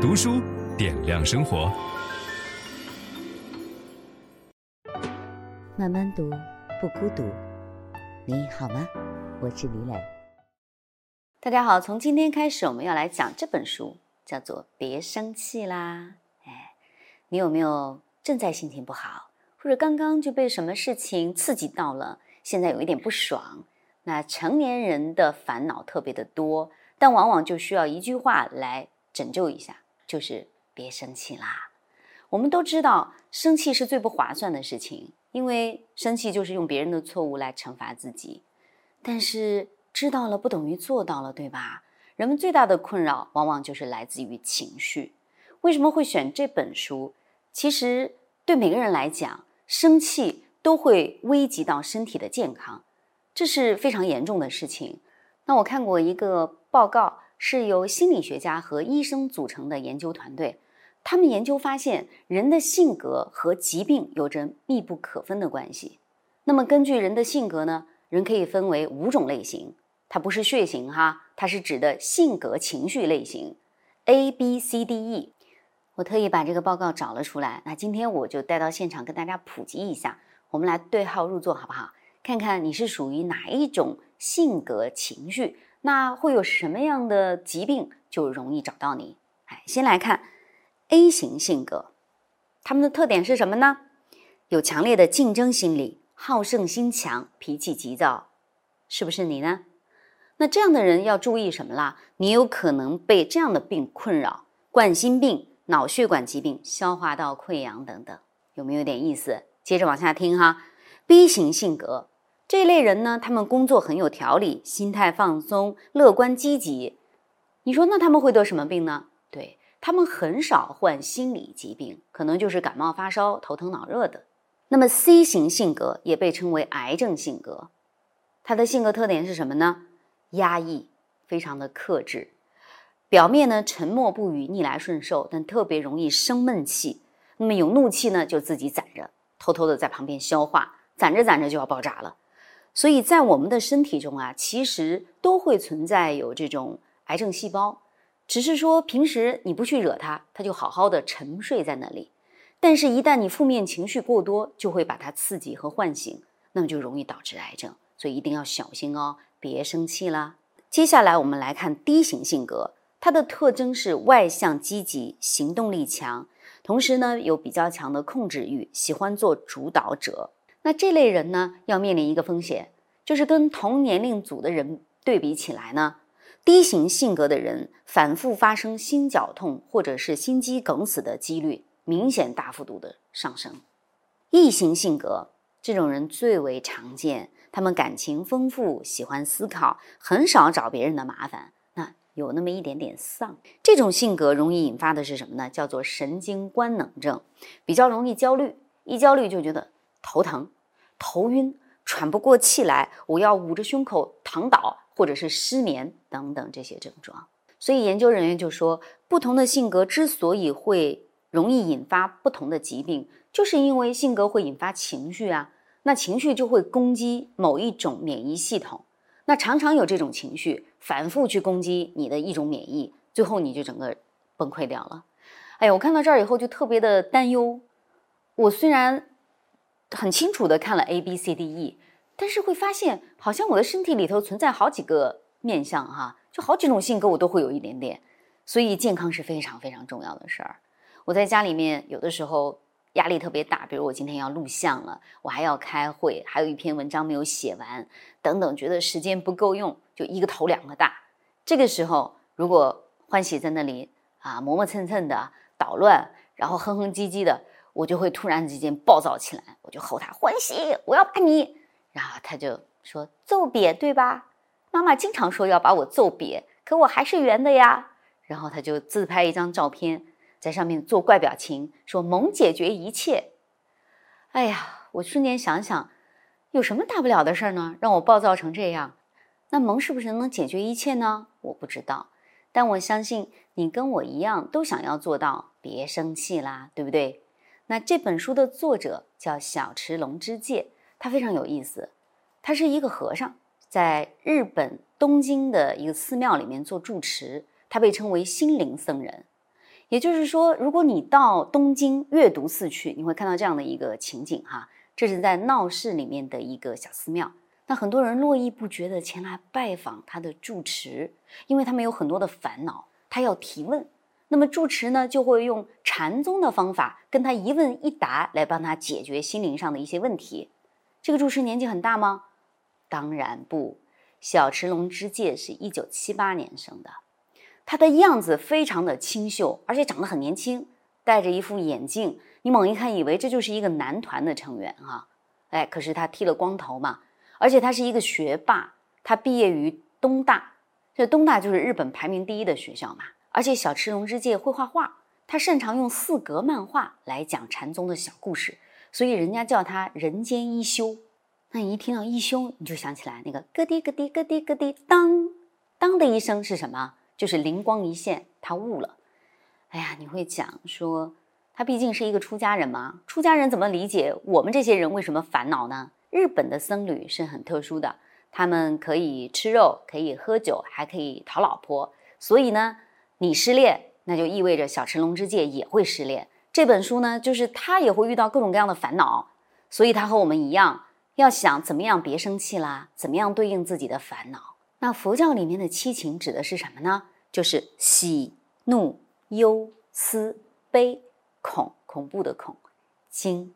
读书点亮生活，慢慢读，不孤独。你好吗？我是李磊。大家好，从今天开始，我们要来讲这本书，叫做《别生气啦》。哎，你有没有正在心情不好，或者刚刚就被什么事情刺激到了，现在有一点不爽？那成年人的烦恼特别的多，但往往就需要一句话来拯救一下，就是别生气啦。我们都知道，生气是最不划算的事情，因为生气就是用别人的错误来惩罚自己。但是知道了不等于做到了，对吧？人们最大的困扰往往就是来自于情绪。为什么会选这本书？其实对每个人来讲，生气都会危及到身体的健康。这是非常严重的事情。那我看过一个报告，是由心理学家和医生组成的研究团队。他们研究发现，人的性格和疾病有着密不可分的关系。那么，根据人的性格呢，人可以分为五种类型。它不是血型哈，它是指的性格情绪类型，A、B、C、D、E。我特意把这个报告找了出来。那今天我就带到现场跟大家普及一下，我们来对号入座，好不好？看看你是属于哪一种性格情绪，那会有什么样的疾病就容易找到你。哎，先来看 A 型性格，他们的特点是什么呢？有强烈的竞争心理，好胜心强，脾气急躁，是不是你呢？那这样的人要注意什么啦？你有可能被这样的病困扰：冠心病、脑血管疾病、消化道溃疡等等，有没有点意思？接着往下听哈，B 型性格。这类人呢，他们工作很有条理，心态放松，乐观积极。你说那他们会得什么病呢？对，他们很少患心理疾病，可能就是感冒发烧、头疼脑热的。那么 C 型性格也被称为癌症性格，他的性格特点是什么呢？压抑，非常的克制，表面呢沉默不语、逆来顺受，但特别容易生闷气。那么有怒气呢，就自己攒着，偷偷的在旁边消化，攒着攒着就要爆炸了。所以在我们的身体中啊，其实都会存在有这种癌症细胞，只是说平时你不去惹它，它就好好的沉睡在那里。但是，一旦你负面情绪过多，就会把它刺激和唤醒，那么就容易导致癌症。所以一定要小心哦，别生气啦。接下来我们来看 D 型性格，它的特征是外向积极，行动力强，同时呢有比较强的控制欲，喜欢做主导者。那这类人呢，要面临一个风险，就是跟同年龄组的人对比起来呢，D 型性格的人反复发生心绞痛或者是心肌梗死的几率明显大幅度的上升。E 型性格这种人最为常见，他们感情丰富，喜欢思考，很少找别人的麻烦，那有那么一点点丧。这种性格容易引发的是什么呢？叫做神经官能症，比较容易焦虑，一焦虑就觉得。头疼、头晕、喘不过气来，我要捂着胸口躺倒，或者是失眠等等这些症状。所以研究人员就说，不同的性格之所以会容易引发不同的疾病，就是因为性格会引发情绪啊，那情绪就会攻击某一种免疫系统，那常常有这种情绪反复去攻击你的一种免疫，最后你就整个崩溃掉了。哎呀，我看到这儿以后就特别的担忧。我虽然。很清楚的看了 A B C D E，但是会发现好像我的身体里头存在好几个面相哈，就好几种性格我都会有一点点，所以健康是非常非常重要的事儿。我在家里面有的时候压力特别大，比如我今天要录像了，我还要开会，还有一篇文章没有写完，等等，觉得时间不够用，就一个头两个大。这个时候如果欢喜在那里啊磨磨蹭蹭的捣乱，然后哼哼唧唧的。我就会突然之间暴躁起来，我就吼他欢喜，我要打你，然后他就说揍瘪对吧？妈妈经常说要把我揍瘪，可我还是圆的呀。然后他就自拍一张照片，在上面做怪表情，说萌解决一切。哎呀，我瞬间想想，有什么大不了的事呢？让我暴躁成这样，那萌是不是能解决一切呢？我不知道，但我相信你跟我一样，都想要做到别生气啦，对不对？那这本书的作者叫小池龙之介，他非常有意思，他是一个和尚，在日本东京的一个寺庙里面做住持，他被称为心灵僧人。也就是说，如果你到东京阅读寺去，你会看到这样的一个情景哈。这是在闹市里面的一个小寺庙，那很多人络绎不绝地前来拜访他的住持，因为他们有很多的烦恼，他要提问。那么住持呢，就会用禅宗的方法跟他一问一答，来帮他解决心灵上的一些问题。这个住持年纪很大吗？当然不，小池龙之介是一九七八年生的。他的样子非常的清秀，而且长得很年轻，戴着一副眼镜，你猛一看以为这就是一个男团的成员哈。哎，可是他剃了光头嘛，而且他是一个学霸，他毕业于东大，这东大就是日本排名第一的学校嘛。而且小池龙之介会画画，他擅长用四格漫画来讲禅宗的小故事，所以人家叫他人间一休。那你一听到一休，你就想起来那个咯滴咯滴咯滴咯滴当当的一声是什么？就是灵光一现，他悟了。哎呀，你会讲说，他毕竟是一个出家人嘛，出家人怎么理解我们这些人为什么烦恼呢？日本的僧侣是很特殊的，他们可以吃肉，可以喝酒，还可以讨老婆。所以呢，你失恋，那就意味着小池龙之介也会失恋。这本书呢，就是他也会遇到各种各样的烦恼，所以他和我们一样，要想怎么样别生气啦，怎么样对应自己的烦恼。那佛教里面的七情指的是什么呢？就是喜、怒、忧、思、悲、恐，恐怖的恐、惊。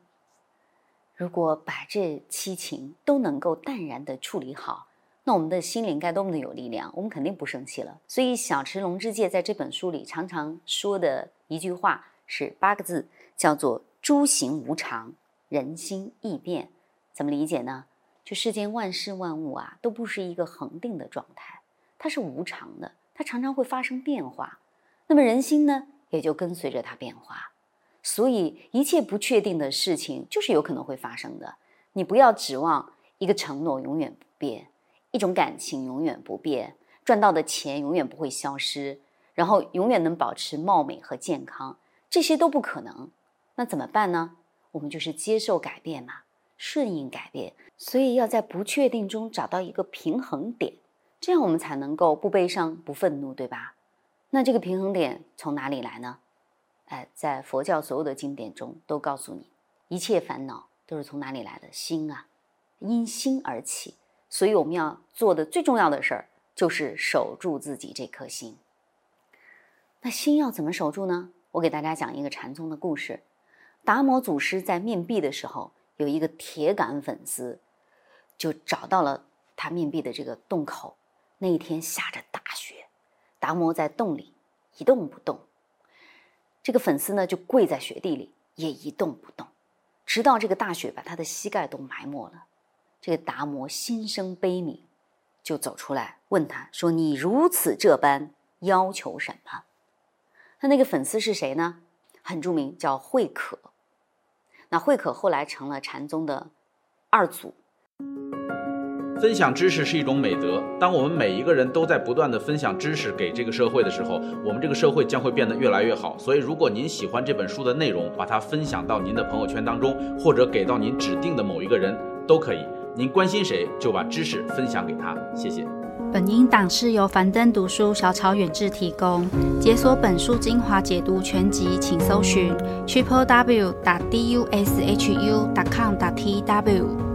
如果把这七情都能够淡然地处理好，那我们的心灵该多么的有力量，我们肯定不生气了。所以小池龙之介在这本书里常常说的一句话是八个字，叫做“诸行无常，人心易变”。怎么理解呢？就世间万事万物啊，都不是一个恒定的状态，它是无常的，它常常会发生变化。那么人心呢，也就跟随着它变化。所以一切不确定的事情，就是有可能会发生的。你不要指望一个承诺永远不变，一种感情永远不变，赚到的钱永远不会消失，然后永远能保持貌美和健康，这些都不可能。那怎么办呢？我们就是接受改变嘛。顺应改变，所以要在不确定中找到一个平衡点，这样我们才能够不悲伤、不愤怒，对吧？那这个平衡点从哪里来呢？哎，在佛教所有的经典中都告诉你，一切烦恼都是从哪里来的？心啊，因心而起。所以我们要做的最重要的事儿就是守住自己这颗心。那心要怎么守住呢？我给大家讲一个禅宗的故事：达摩祖师在面壁的时候。有一个铁杆粉丝，就找到了他面壁的这个洞口。那一天下着大雪，达摩在洞里一动不动。这个粉丝呢，就跪在雪地里也一动不动，直到这个大雪把他的膝盖都埋没了。这个达摩心生悲悯，就走出来问他说：“你如此这般要求什么？”他那个粉丝是谁呢？很著名，叫慧可。那慧可后来成了禅宗的二祖。分享知识是一种美德。当我们每一个人都在不断地分享知识给这个社会的时候，我们这个社会将会变得越来越好。所以，如果您喜欢这本书的内容，把它分享到您的朋友圈当中，或者给到您指定的某一个人都可以。您关心谁，就把知识分享给他。谢谢。本音档是由樊登读书小草远志提供。解锁本书精华解读全集，请搜寻 triple w 打 d u s h u 打 com 打 t w。